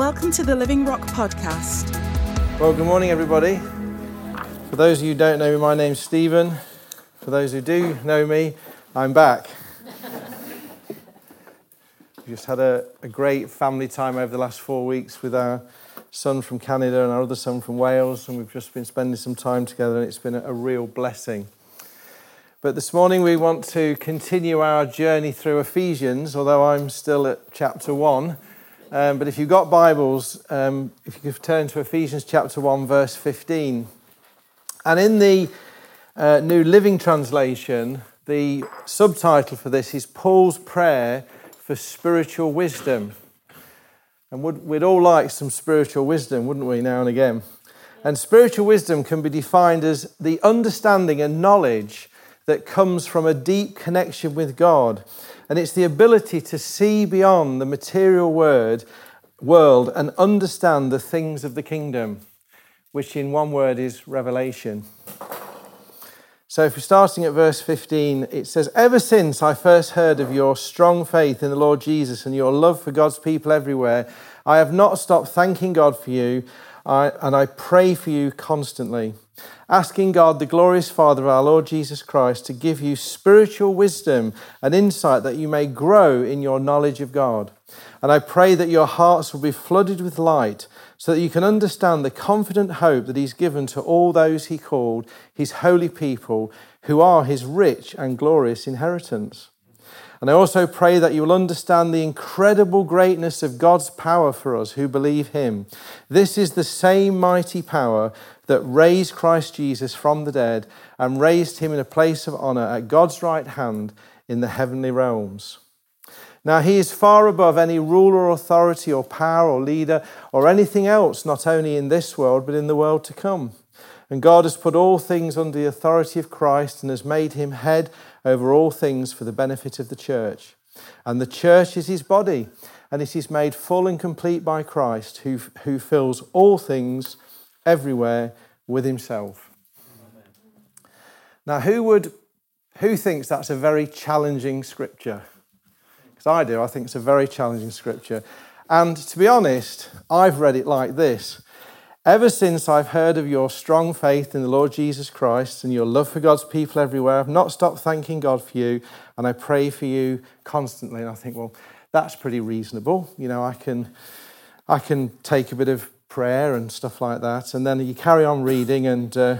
Welcome to the Living Rock podcast. Well, good morning, everybody. For those of you who don't know me, my name's Stephen. For those who do know me, I'm back. we just had a, a great family time over the last four weeks with our son from Canada and our other son from Wales, and we've just been spending some time together, and it's been a, a real blessing. But this morning we want to continue our journey through Ephesians, although I'm still at chapter 1. Um, but if you've got Bibles, um, if you could turn to Ephesians chapter 1, verse 15. And in the uh, New Living Translation, the subtitle for this is Paul's Prayer for Spiritual Wisdom. And would, we'd all like some spiritual wisdom, wouldn't we, now and again? And spiritual wisdom can be defined as the understanding and knowledge that comes from a deep connection with God and it's the ability to see beyond the material word, world and understand the things of the kingdom, which in one word is revelation. So, if we're starting at verse 15, it says, Ever since I first heard of your strong faith in the Lord Jesus and your love for God's people everywhere, I have not stopped thanking God for you, and I pray for you constantly asking God, the glorious Father of our Lord Jesus Christ, to give you spiritual wisdom and insight that you may grow in your knowledge of God. And I pray that your hearts will be flooded with light so that you can understand the confident hope that He's given to all those He called His holy people, who are His rich and glorious inheritance. And I also pray that you will understand the incredible greatness of God's power for us who believe Him. This is the same mighty power that raised Christ Jesus from the dead and raised him in a place of honor at God's right hand in the heavenly realms. Now, he is far above any ruler, authority, or power, or leader, or anything else, not only in this world, but in the world to come. And God has put all things under the authority of Christ and has made him head over all things for the benefit of the church. And the church is his body, and it is made full and complete by Christ, who, who fills all things everywhere with himself. Now, who would who thinks that's a very challenging scripture? Because I do, I think it's a very challenging scripture. And to be honest, I've read it like this. Ever since I've heard of your strong faith in the Lord Jesus Christ and your love for God's people everywhere, I've not stopped thanking God for you, and I pray for you constantly. And I think, well, that's pretty reasonable. You know, I can, I can take a bit of prayer and stuff like that. And then you carry on reading, and uh,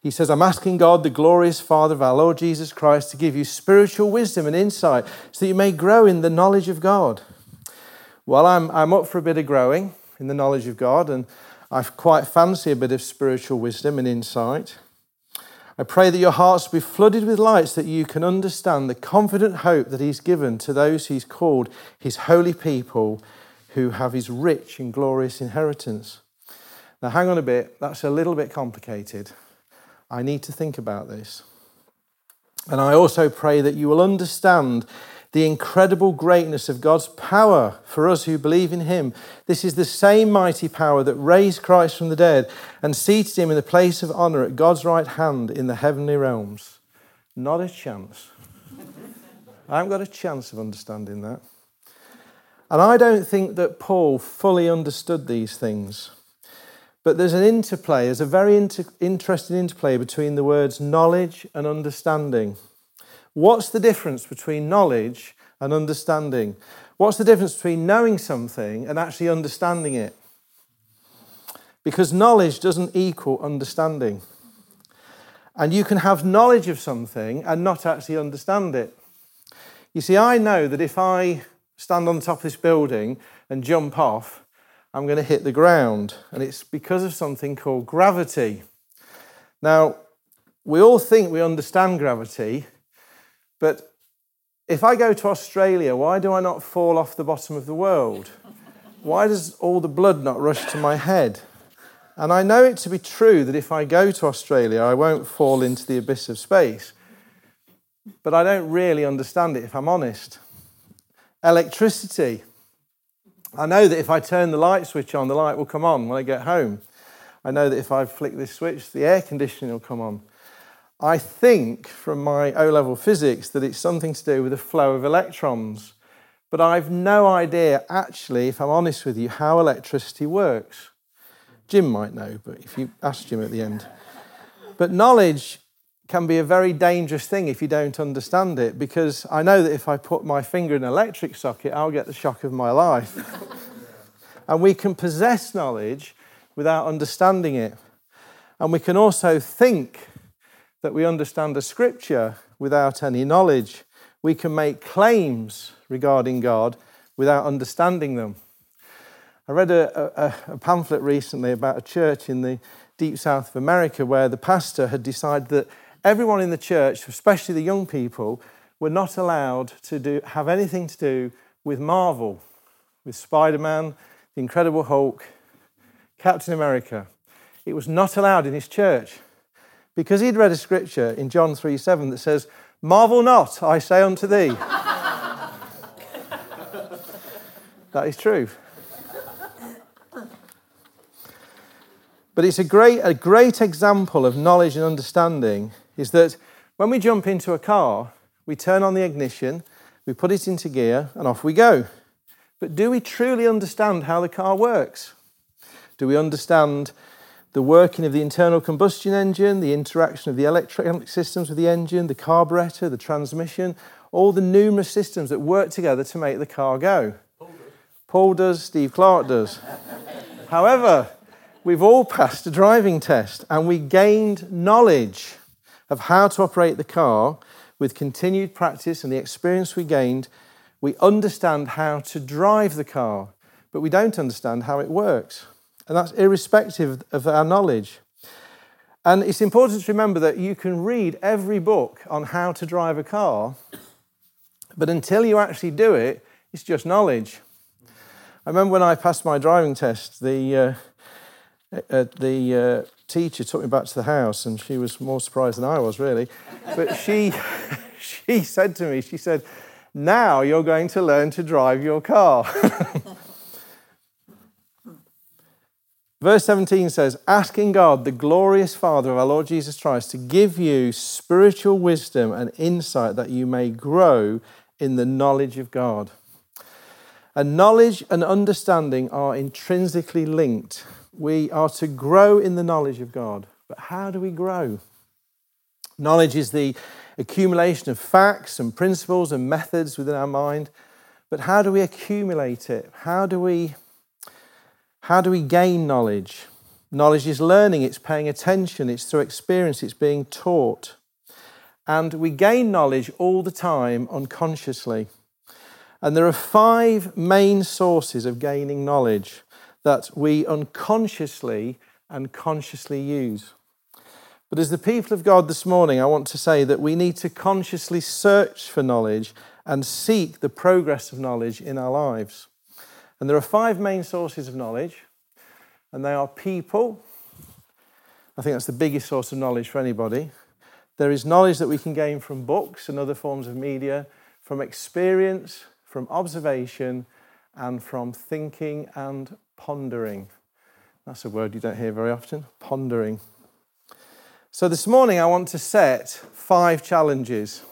he says, I'm asking God, the glorious Father of our Lord Jesus Christ, to give you spiritual wisdom and insight so that you may grow in the knowledge of God. Well, I'm, I'm up for a bit of growing in the knowledge of God, and I quite fancy a bit of spiritual wisdom and insight. I pray that your hearts be flooded with light so that you can understand the confident hope that He's given to those He's called His holy people who have his rich and glorious inheritance. Now, hang on a bit, that's a little bit complicated. I need to think about this. And I also pray that you will understand the incredible greatness of God's power for us who believe in Him. This is the same mighty power that raised Christ from the dead and seated Him in the place of honor at God's right hand in the heavenly realms. Not a chance. I haven't got a chance of understanding that. And I don't think that Paul fully understood these things. But there's an interplay, there's a very inter- interesting interplay between the words knowledge and understanding. What's the difference between knowledge and understanding? What's the difference between knowing something and actually understanding it? Because knowledge doesn't equal understanding. And you can have knowledge of something and not actually understand it. You see, I know that if I stand on top of this building and jump off, I'm going to hit the ground. And it's because of something called gravity. Now, we all think we understand gravity, but if I go to Australia, why do I not fall off the bottom of the world? Why does all the blood not rush to my head? And I know it to be true that if I go to Australia, I won't fall into the abyss of space. But I don't really understand it, if I'm honest electricity. I know that if I turn the light switch on, the light will come on when I get home. I know that if I flick this switch, the air conditioning will come on. I think from my O level physics that it's something to do with the flow of electrons. but I've no idea, actually, if I'm honest with you, how electricity works. Jim might know, but if you ask Jim at the end. But knowledge can be a very dangerous thing if you don't understand it, because I know that if I put my finger in an electric socket, I'll get the shock of my life. and we can possess knowledge without understanding it. And we can also think that we understand a scripture without any knowledge. We can make claims regarding God without understanding them. I read a, a, a, pamphlet recently about a church in the deep south of America where the pastor had decided that everyone in the church, especially the young people, were not allowed to do, have anything to do with Marvel, with Spider Man, the Incredible Hulk, Captain America. It was not allowed in his church because he'd read a scripture in John 3 7 that says, Marvel not, I say unto thee. that is true. But it's a great, a great example of knowledge and understanding is that when we jump into a car, we turn on the ignition, we put it into gear, and off we go. But do we truly understand how the car works? Do we understand the working of the internal combustion engine, the interaction of the electronic systems with the engine, the carburetor, the transmission, all the numerous systems that work together to make the car go. Paul does, Paul does Steve Clark does. However, we've all passed a driving test and we gained knowledge of how to operate the car with continued practice and the experience we gained. We understand how to drive the car, but we don't understand how it works. And that's irrespective of our knowledge. And it's important to remember that you can read every book on how to drive a car, but until you actually do it, it's just knowledge. I remember when I passed my driving test, the, uh, uh, the uh, teacher took me back to the house, and she was more surprised than I was, really. But she, she said to me, she said, Now you're going to learn to drive your car. Verse 17 says, Asking God, the glorious Father of our Lord Jesus Christ, to give you spiritual wisdom and insight that you may grow in the knowledge of God. And knowledge and understanding are intrinsically linked. We are to grow in the knowledge of God. But how do we grow? Knowledge is the accumulation of facts and principles and methods within our mind. But how do we accumulate it? How do we how do we gain knowledge? Knowledge is learning, it's paying attention, it's through experience, it's being taught. And we gain knowledge all the time unconsciously. And there are five main sources of gaining knowledge that we unconsciously and consciously use. But as the people of God this morning, I want to say that we need to consciously search for knowledge and seek the progress of knowledge in our lives. And there are five main sources of knowledge, and they are people. I think that's the biggest source of knowledge for anybody. There is knowledge that we can gain from books and other forms of media, from experience, from observation, and from thinking and pondering. That's a word you don't hear very often pondering. So, this morning I want to set five challenges.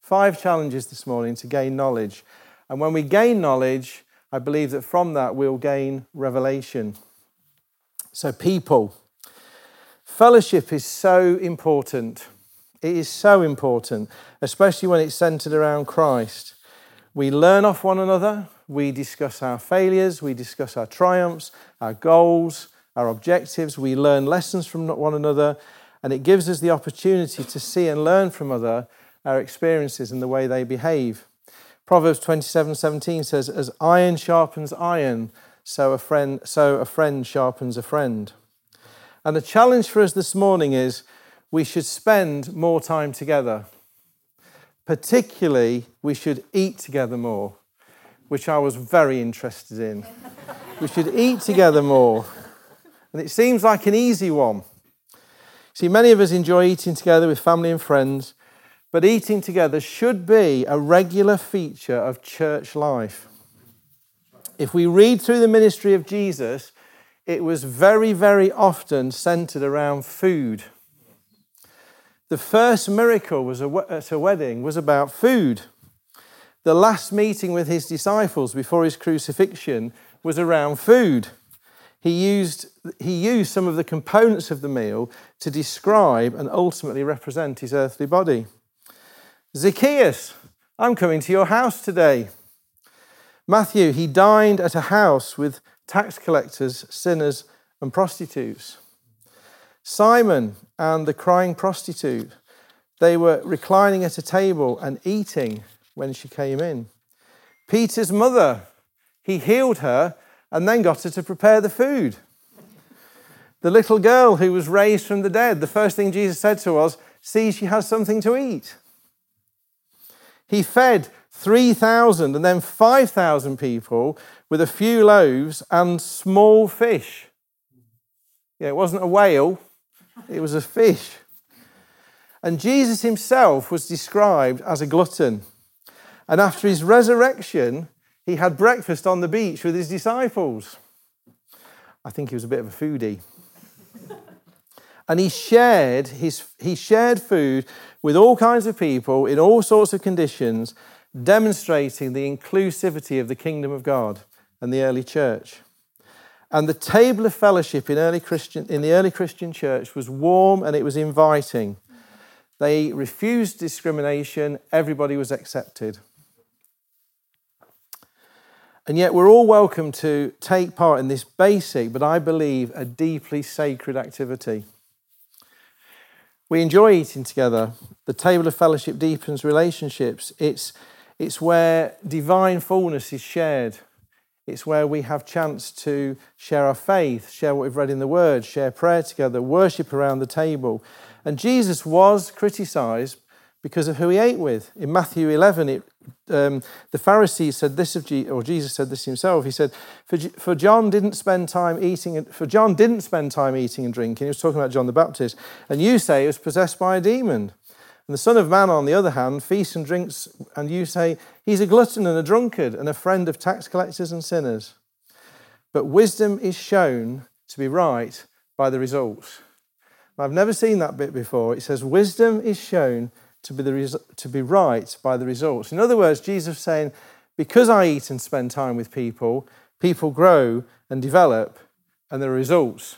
Five challenges this morning to gain knowledge. And when we gain knowledge, I believe that from that we'll gain revelation. So, people, fellowship is so important. It is so important, especially when it's centered around Christ. We learn off one another, we discuss our failures, we discuss our triumphs, our goals, our objectives, we learn lessons from one another, and it gives us the opportunity to see and learn from other our experiences and the way they behave. Proverbs 27 17 says, As iron sharpens iron, so a friend, so a friend sharpens a friend. And the challenge for us this morning is we should spend more time together. Particularly, we should eat together more, which I was very interested in. we should eat together more. And it seems like an easy one. See, many of us enjoy eating together with family and friends, but eating together should be a regular feature of church life. If we read through the ministry of Jesus, it was very, very often centered around food. The first miracle was at a wedding was about food. the last meeting with his disciples before his crucifixion was around food. He used, he used some of the components of the meal to describe and ultimately represent his earthly body. Zacchaeus, I'm coming to your house today. Matthew, he dined at a house with tax collectors, sinners, and prostitutes. Simon and the crying prostitute, they were reclining at a table and eating when she came in. Peter's mother, he healed her and then got her to prepare the food. The little girl who was raised from the dead, the first thing Jesus said to us, See, she has something to eat. He fed 3,000 and then 5,000 people with a few loaves and small fish. Yeah, it wasn't a whale, it was a fish. And Jesus himself was described as a glutton. And after his resurrection, he had breakfast on the beach with his disciples. I think he was a bit of a foodie. and he shared, his, he shared food with all kinds of people in all sorts of conditions, demonstrating the inclusivity of the kingdom of God and the early church. And the table of fellowship in, early Christian, in the early Christian church was warm and it was inviting. They refused discrimination, everybody was accepted. And yet, we're all welcome to take part in this basic, but I believe a deeply sacred activity. We enjoy eating together. The table of fellowship deepens relationships. It's, it's where divine fullness is shared. It's where we have chance to share our faith, share what we've read in the Word, share prayer together, worship around the table. And Jesus was criticized because of who he ate with. In Matthew 11, it, um, the Pharisees said this of or Jesus said this himself. He said, for, for John didn't spend time eating, and, for John didn't spend time eating and drinking. He was talking about John the Baptist. And you say he was possessed by a demon. And the Son of Man, on the other hand, feasts and drinks, and you say he's a glutton and a drunkard and a friend of tax collectors and sinners. But wisdom is shown to be right by the results. I've never seen that bit before. It says, Wisdom is shown to be, the res- to be right by the results. In other words, Jesus is saying, Because I eat and spend time with people, people grow and develop, and there are results.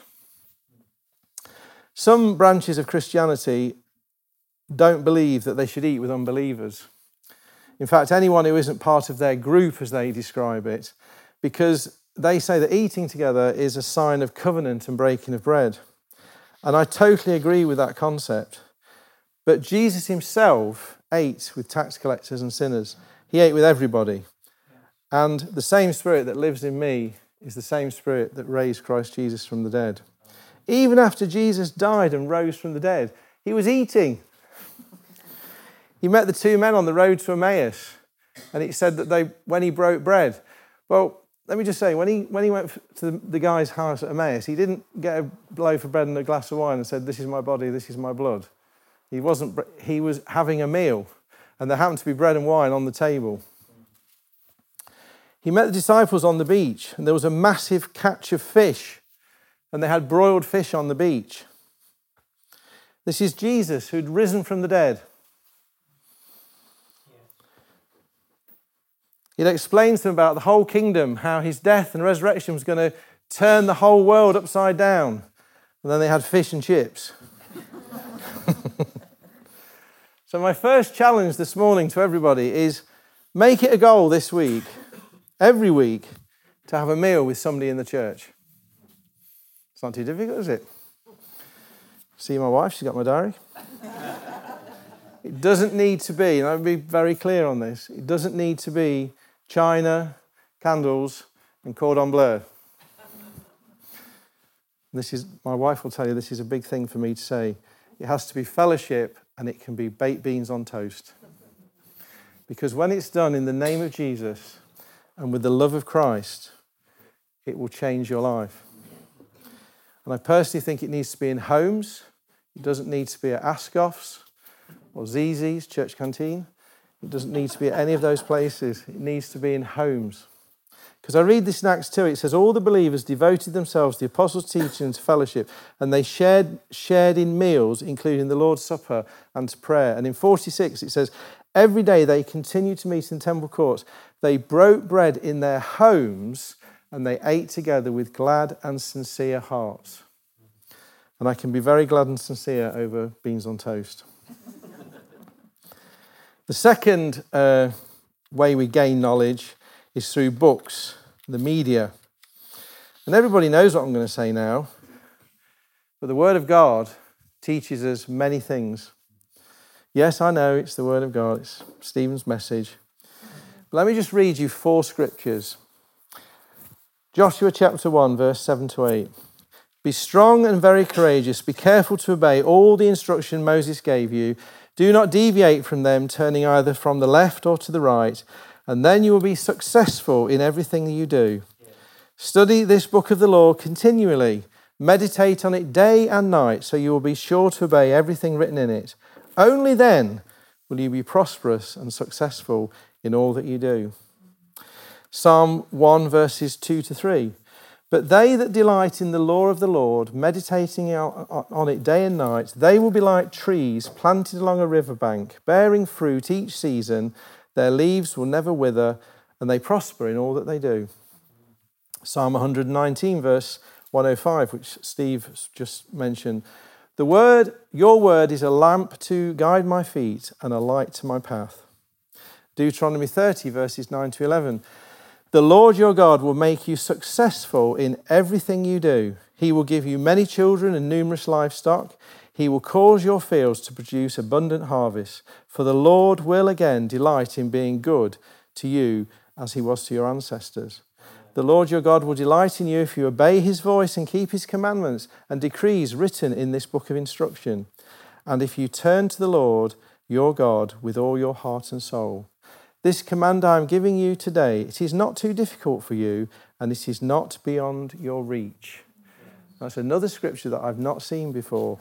Some branches of Christianity don't believe that they should eat with unbelievers. In fact, anyone who isn't part of their group, as they describe it, because they say that eating together is a sign of covenant and breaking of bread. And I totally agree with that concept. But Jesus himself ate with tax collectors and sinners, he ate with everybody. And the same spirit that lives in me is the same spirit that raised Christ Jesus from the dead. Even after Jesus died and rose from the dead, he was eating. He met the two men on the road to Emmaus, and he said that they, when he broke bread, well, let me just say, when he, when he went to the, guy's house at Emmaus, he didn't get a loaf of bread and a glass of wine and said, This is my body, this is my blood. He, wasn't, he was having a meal, and there happened to be bread and wine on the table. He met the disciples on the beach, and there was a massive catch of fish, and they had broiled fish on the beach. This is Jesus who'd risen from the dead. It explains to them about the whole kingdom, how his death and resurrection was going to turn the whole world upside down. And then they had fish and chips. so, my first challenge this morning to everybody is make it a goal this week, every week, to have a meal with somebody in the church. It's not too difficult, is it? See my wife, she's got my diary. it doesn't need to be, and I'll be very clear on this, it doesn't need to be china, candles, and cordon bleu. This is, my wife will tell you this is a big thing for me to say. It has to be fellowship and it can be baked beans on toast. Because when it's done in the name of Jesus and with the love of Christ, it will change your life. And I personally think it needs to be in homes. It doesn't need to be at Ascoff's or Zizzi's church canteen. It doesn't need to be at any of those places, it needs to be in homes. Because I read this in Acts 2, it says, All the believers devoted themselves to the apostles' teaching and fellowship, and they shared, shared in meals, including the Lord's Supper and to prayer. And in 46, it says, Every day they continued to meet in temple courts. They broke bread in their homes and they ate together with glad and sincere hearts. And I can be very glad and sincere over beans on toast. The second uh, way we gain knowledge is through books, the media. And everybody knows what I'm going to say now, but the Word of God teaches us many things. Yes, I know it's the Word of God, it's Stephen's message. But let me just read you four scriptures. Joshua chapter 1, verse 7 to 8. Be strong and very courageous. Be careful to obey all the instruction Moses gave you. Do not deviate from them, turning either from the left or to the right, and then you will be successful in everything you do. Study this book of the law continually. Meditate on it day and night, so you will be sure to obey everything written in it. Only then will you be prosperous and successful in all that you do. Psalm 1, verses 2 to 3. But they that delight in the law of the Lord, meditating on it day and night, they will be like trees planted along a riverbank, bearing fruit each season. Their leaves will never wither, and they prosper in all that they do. Psalm 119, verse 105, which Steve just mentioned. The word, your word is a lamp to guide my feet and a light to my path. Deuteronomy 30, verses 9 to 11. The Lord your God will make you successful in everything you do. He will give you many children and numerous livestock. He will cause your fields to produce abundant harvest. For the Lord will again delight in being good to you as he was to your ancestors. The Lord your God will delight in you if you obey his voice and keep his commandments and decrees written in this book of instruction. And if you turn to the Lord your God with all your heart and soul. This command I am giving you today, it is not too difficult for you, and it is not beyond your reach. That's another scripture that I've not seen before.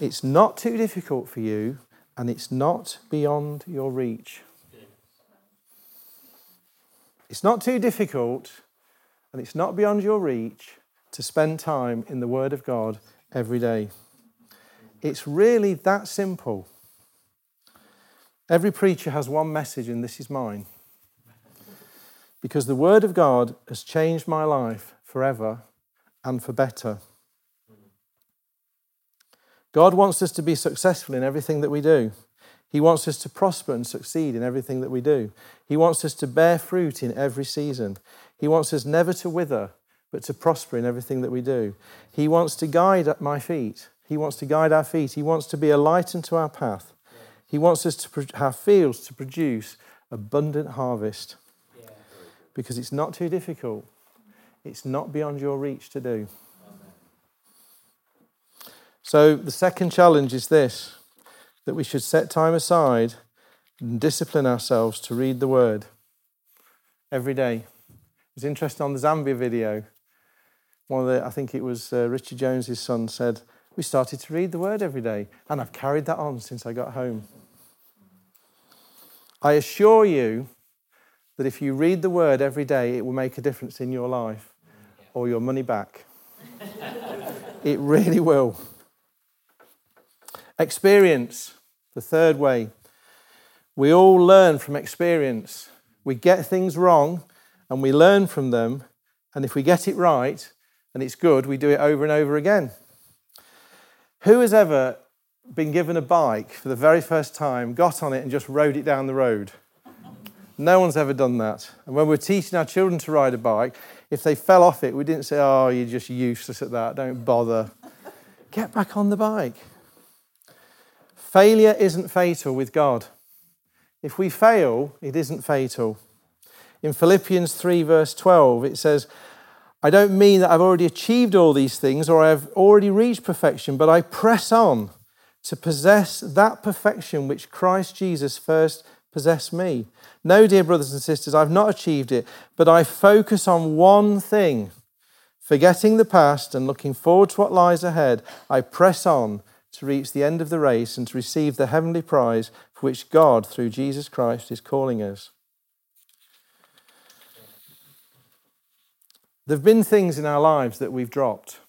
It's not too difficult for you, and it's not beyond your reach. It's not too difficult and it's not beyond your reach to spend time in the Word of God every day. It's really that simple. Every preacher has one message, and this is mine. Because the Word of God has changed my life forever and for better. God wants us to be successful in everything that we do. He wants us to prosper and succeed in everything that we do. He wants us to bear fruit in every season. He wants us never to wither, but to prosper in everything that we do. He wants to guide at my feet. He wants to guide our feet. He wants to be a light unto our path. He wants us to have fields to produce abundant harvest. Because it's not too difficult. It's not beyond your reach to do. So the second challenge is this that we should set time aside and discipline ourselves to read the word every day. It's interesting on the Zambia video. One of the, I think it was uh, Richard Jones's son said, we started to read the word every day, and I've carried that on since I got home. I assure you that if you read the word every day, it will make a difference in your life or your money back. it really will. Experience, the third way. We all learn from experience. We get things wrong and we learn from them. And if we get it right and it's good, we do it over and over again. Who has ever been given a bike for the very first time, got on it, and just rode it down the road? No one's ever done that. And when we're teaching our children to ride a bike, if they fell off it, we didn't say, Oh, you're just useless at that, don't bother. Get back on the bike. Failure isn't fatal with God. If we fail, it isn't fatal. In Philippians 3, verse 12, it says, I don't mean that I've already achieved all these things or I've already reached perfection, but I press on to possess that perfection which Christ Jesus first possessed me. No, dear brothers and sisters, I've not achieved it, but I focus on one thing. Forgetting the past and looking forward to what lies ahead, I press on to reach the end of the race and to receive the heavenly prize for which God, through Jesus Christ, is calling us. There have been things in our lives that we've dropped.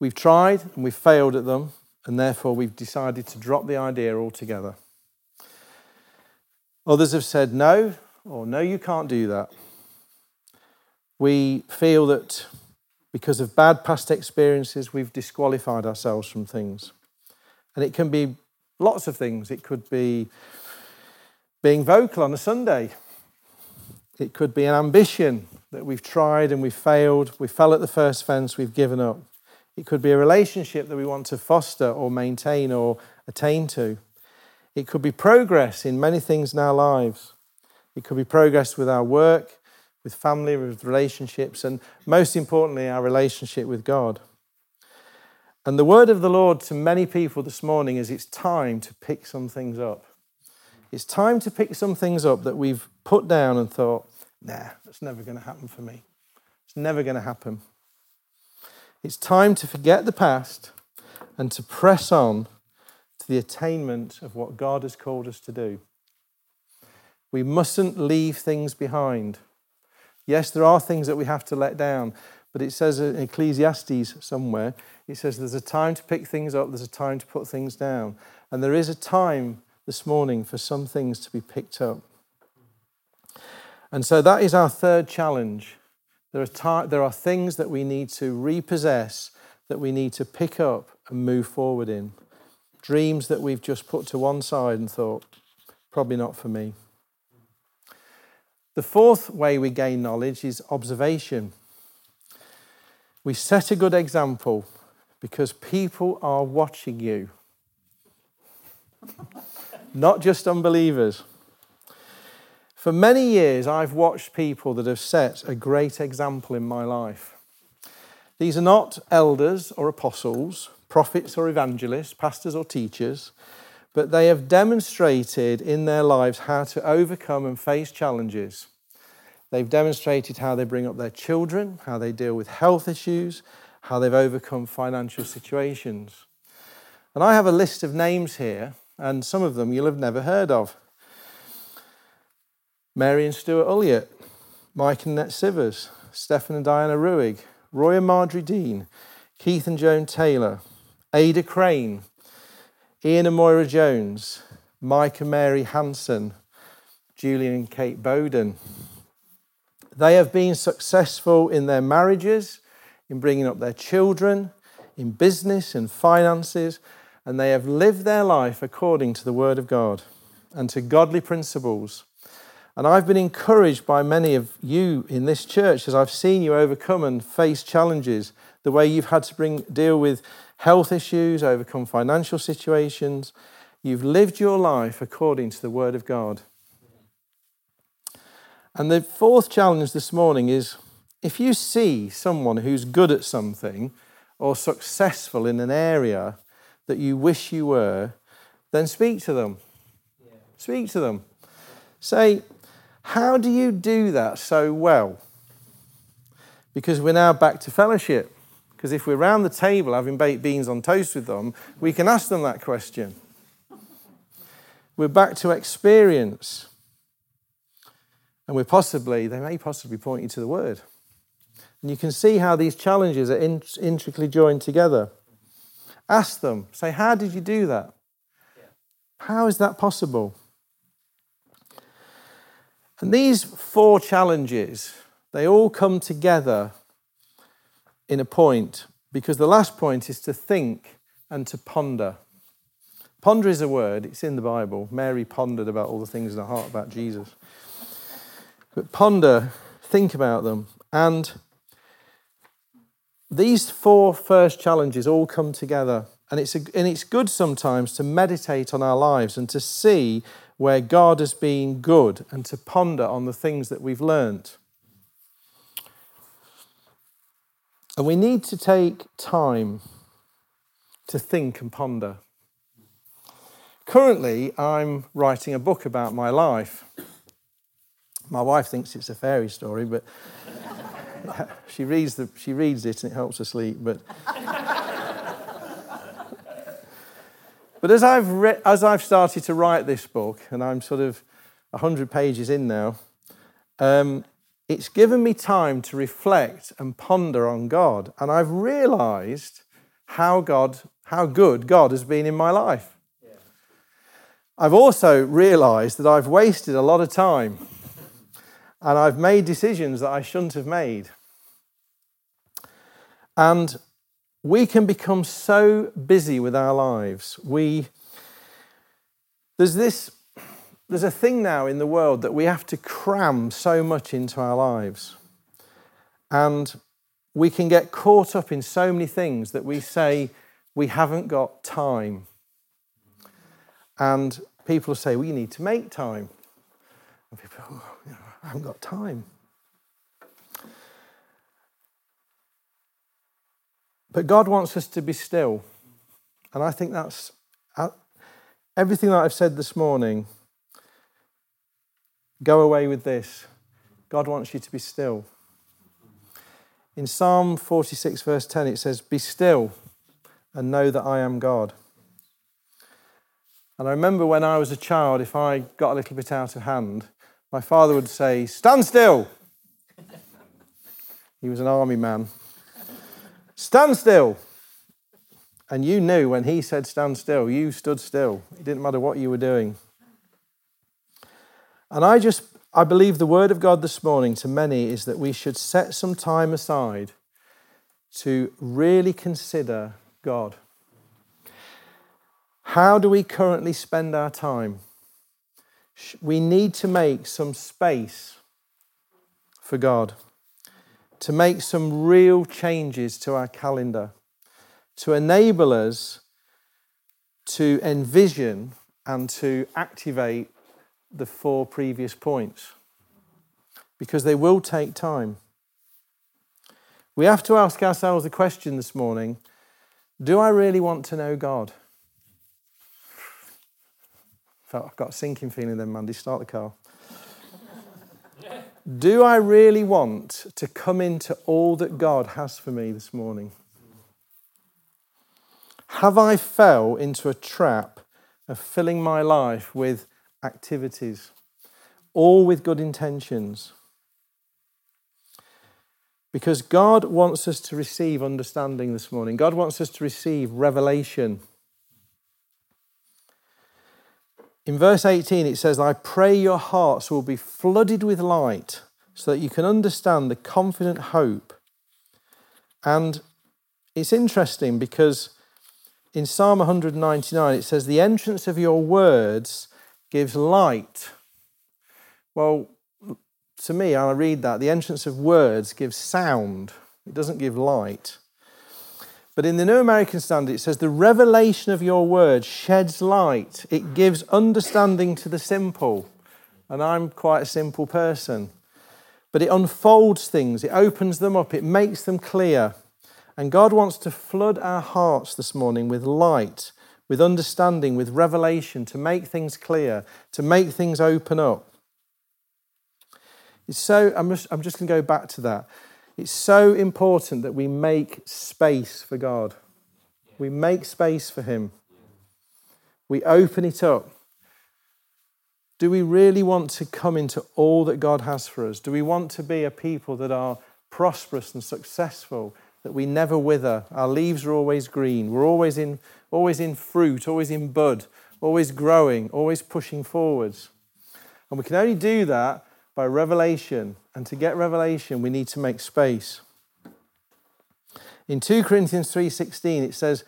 We've tried and we've failed at them, and therefore we've decided to drop the idea altogether. Others have said no, or no, you can't do that. We feel that because of bad past experiences, we've disqualified ourselves from things. And it can be lots of things. It could be being vocal on a Sunday, it could be an ambition that we've tried and we've failed, we fell at the first fence, we've given up. It could be a relationship that we want to foster or maintain or attain to. It could be progress in many things in our lives. It could be progress with our work, with family, with relationships, and most importantly, our relationship with God. And the word of the Lord to many people this morning is it's time to pick some things up. It's time to pick some things up that we've put down and thought, nah, that's never going to happen for me. It's never going to happen. It's time to forget the past and to press on to the attainment of what God has called us to do. We mustn't leave things behind. Yes, there are things that we have to let down, but it says in Ecclesiastes somewhere, it says there's a time to pick things up, there's a time to put things down. And there is a time this morning for some things to be picked up. And so that is our third challenge. There are, there are things that we need to repossess, that we need to pick up and move forward in. Dreams that we've just put to one side and thought, probably not for me. The fourth way we gain knowledge is observation. We set a good example because people are watching you, not just unbelievers. For many years, I've watched people that have set a great example in my life. These are not elders or apostles, prophets or evangelists, pastors or teachers but they have demonstrated in their lives how to overcome and face challenges. They've demonstrated how they bring up their children, how they deal with health issues, how they've overcome financial situations. And I have a list of names here, and some of them you'll have never heard of. Mary and Stuart Ulliott, Mike and Nett Sivers, Stefan and Diana Ruig, Roy and Marjorie Dean, Keith and Joan Taylor, Ada Crane, Ian and Moira Jones, Mike and Mary Hanson, Julian and Kate Bowden. They have been successful in their marriages, in bringing up their children, in business and finances, and they have lived their life according to the Word of God and to godly principles. And I've been encouraged by many of you in this church as I've seen you overcome and face challenges, the way you've had to bring, deal with health issues, overcome financial situations. You've lived your life according to the Word of God. And the fourth challenge this morning is if you see someone who's good at something or successful in an area that you wish you were, then speak to them. Yeah. Speak to them. Say, How do you do that so well? Because we're now back to fellowship. Because if we're round the table having baked beans on toast with them, we can ask them that question. We're back to experience. And we're possibly, they may possibly point you to the word. And you can see how these challenges are intricately joined together. Ask them, say, How did you do that? How is that possible? And these four challenges, they all come together in a point because the last point is to think and to ponder. Ponder is a word, it's in the Bible. Mary pondered about all the things in her heart about Jesus. But ponder, think about them. And these four first challenges all come together. And it's, a, and it's good sometimes to meditate on our lives and to see where God has been good and to ponder on the things that we've learnt. And we need to take time to think and ponder. Currently, I'm writing a book about my life. My wife thinks it's a fairy story, but she reads, the, she reads it and it helps her sleep. But, but as, I've re- as I've started to write this book, and I'm sort of 100 pages in now, um, it's given me time to reflect and ponder on God. And I've realized how God how good God has been in my life. I've also realized that I've wasted a lot of time and I've made decisions that I shouldn't have made. And we can become so busy with our lives. We there's this there's a thing now in the world that we have to cram so much into our lives. And we can get caught up in so many things that we say we haven't got time. And people say, you need to make time. And people, oh, I haven't got time. But God wants us to be still. And I think that's uh, everything that I've said this morning. Go away with this. God wants you to be still. In Psalm 46, verse 10, it says, Be still and know that I am God. And I remember when I was a child, if I got a little bit out of hand, my father would say, Stand still. he was an army man. Stand still. And you knew when he said stand still, you stood still. It didn't matter what you were doing. And I just, I believe the word of God this morning to many is that we should set some time aside to really consider God. How do we currently spend our time? We need to make some space for God to make some real changes to our calendar, to enable us to envision and to activate the four previous points because they will take time. We have to ask ourselves the question this morning do I really want to know God? I've got a sinking feeling then, Mandy. Start the car. Do I really want to come into all that God has for me this morning? Have I fell into a trap of filling my life with activities, all with good intentions? Because God wants us to receive understanding this morning. God wants us to receive revelation. In verse 18, it says, I pray your hearts will be flooded with light so that you can understand the confident hope. And it's interesting because in Psalm 199, it says, The entrance of your words gives light. Well, to me, I read that the entrance of words gives sound, it doesn't give light. But in the New American Standard, it says, The revelation of your word sheds light. It gives understanding to the simple. And I'm quite a simple person. But it unfolds things, it opens them up, it makes them clear. And God wants to flood our hearts this morning with light, with understanding, with revelation, to make things clear, to make things open up. So, I'm just, I'm just going to go back to that. It's so important that we make space for God. We make space for Him. We open it up. Do we really want to come into all that God has for us? Do we want to be a people that are prosperous and successful, that we never wither? Our leaves are always green. We're always in, always in fruit, always in bud, always growing, always pushing forwards. And we can only do that by revelation. And to get revelation, we need to make space. In 2 Corinthians 3:16 it says,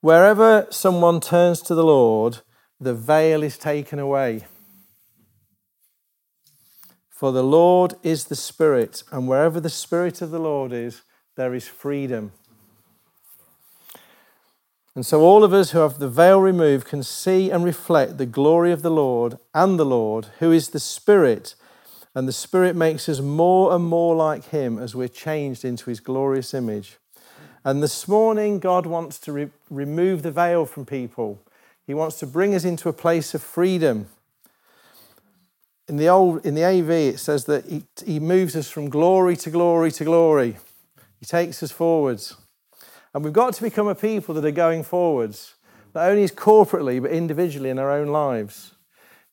"Wherever someone turns to the Lord, the veil is taken away." For the Lord is the Spirit, and wherever the Spirit of the Lord is, there is freedom. And so, all of us who have the veil removed can see and reflect the glory of the Lord and the Lord, who is the Spirit, and the Spirit makes us more and more like Him as we're changed into His glorious image. And this morning, God wants to re- remove the veil from people. He wants to bring us into a place of freedom. In the old, in the AV, it says that he, he moves us from glory to glory to glory. He takes us forwards. And we've got to become a people that are going forwards, not only corporately, but individually in our own lives.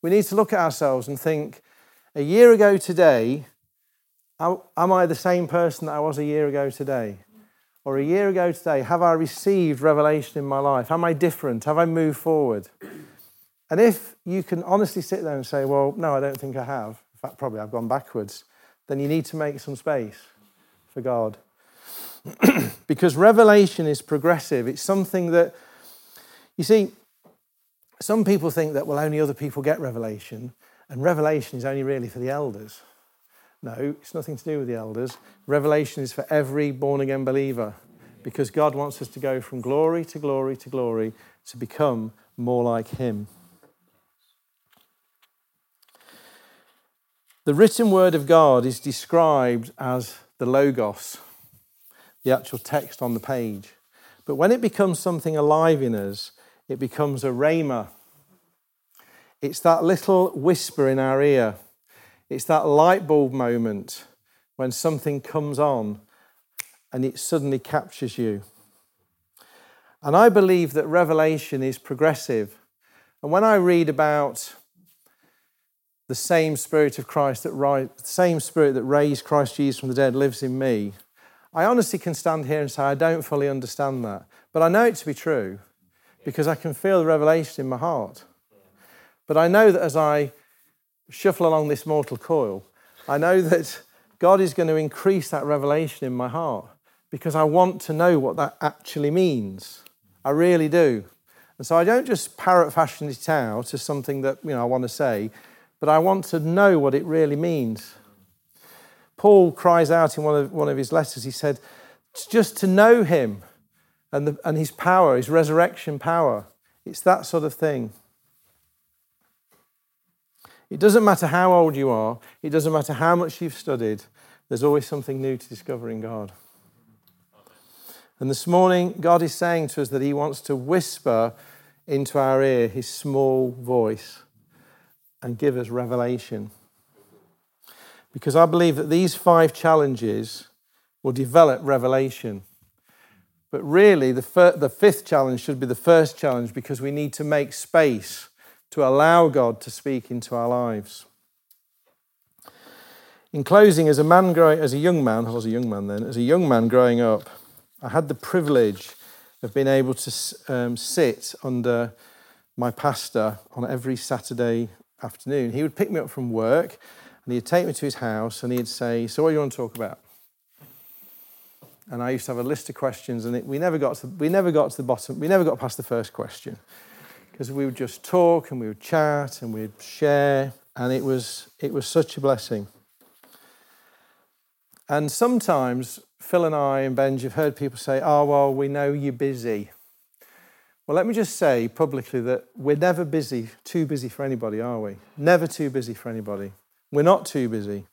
We need to look at ourselves and think, a year ago today, am I the same person that I was a year ago today? or a year ago today, have I received revelation in my life? Am I different? Have I moved forward? And if you can honestly sit there and say, well, no, I don't think I have, in fact, probably I've gone backwards, then you need to make some space for God. because revelation is progressive. It's something that, you see, some people think that, well, only other people get revelation, and revelation is only really for the elders. No, it's nothing to do with the elders. Revelation is for every born again believer because God wants us to go from glory to glory to glory to become more like Him. The written word of God is described as the Logos, the actual text on the page. But when it becomes something alive in us, it becomes a rhema. It's that little whisper in our ear it's that light bulb moment when something comes on and it suddenly captures you. And I believe that revelation is progressive. And when I read about the same Spirit of Christ that the same Spirit that raised Christ Jesus from the dead lives in me, I honestly can stand here and say I don't fully understand that, but I know it to be true because I can feel the revelation in my heart. But I know that as I shuffle along this mortal coil, I know that God is going to increase that revelation in my heart because I want to know what that actually means. I really do. And so I don't just parrot fashion it out as something that you know I want to say, but I want to know what it really means. Paul cries out in one of, one of his letters, he said, just to know him and, the, and his power, his resurrection power. It's that sort of thing. It doesn't matter how old you are, it doesn't matter how much you've studied, there's always something new to discover in God. And this morning, God is saying to us that He wants to whisper into our ear His small voice and give us revelation. Because I believe that these five challenges will develop revelation. But really, the, fir- the fifth challenge should be the first challenge because we need to make space to allow God to speak into our lives. In closing, as a man growing, as a young man, I was a young man then, as a young man growing up, I had the privilege of being able to um, sit under my pastor on every Saturday afternoon. He would pick me up from work and he'd take me to his house and he'd say, So, what do you want to talk about? And I used to have a list of questions, and it, we never got to, we never got to the bottom. We never got past the first question because we would just talk and we would chat and we'd share, and it was, it was such a blessing. And sometimes Phil and I and Benj have heard people say, Oh, well, we know you're busy. Well, let me just say publicly that we're never busy, too busy for anybody, are we? Never too busy for anybody. We're not too busy.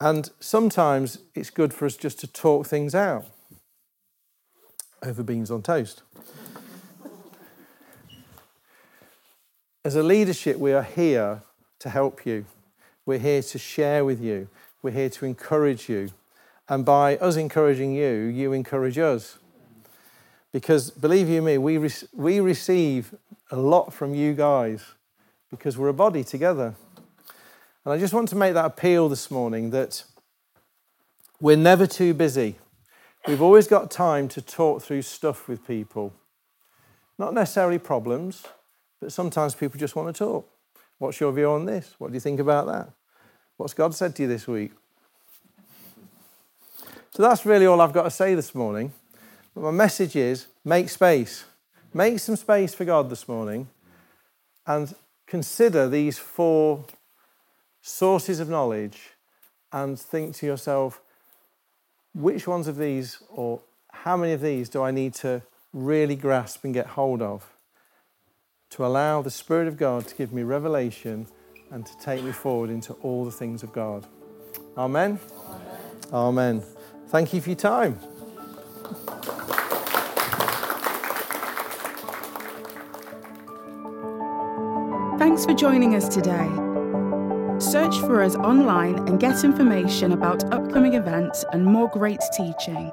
And sometimes it's good for us just to talk things out over beans on toast. As a leadership, we are here to help you. We're here to share with you. We're here to encourage you. And by us encouraging you, you encourage us. Because believe you me, we, re- we receive a lot from you guys because we're a body together. And I just want to make that appeal this morning that we're never too busy. We've always got time to talk through stuff with people. Not necessarily problems, but sometimes people just want to talk. What's your view on this? What do you think about that? What's God said to you this week? So that's really all I've got to say this morning. But my message is make space. Make some space for God this morning and consider these four sources of knowledge and think to yourself, which ones of these or how many of these do I need to really grasp and get hold of? To allow the Spirit of God to give me revelation and to take me forward into all the things of God. Amen. Amen. Amen. Thank you for your time. Thanks for joining us today. Search for us online and get information about upcoming events and more great teaching.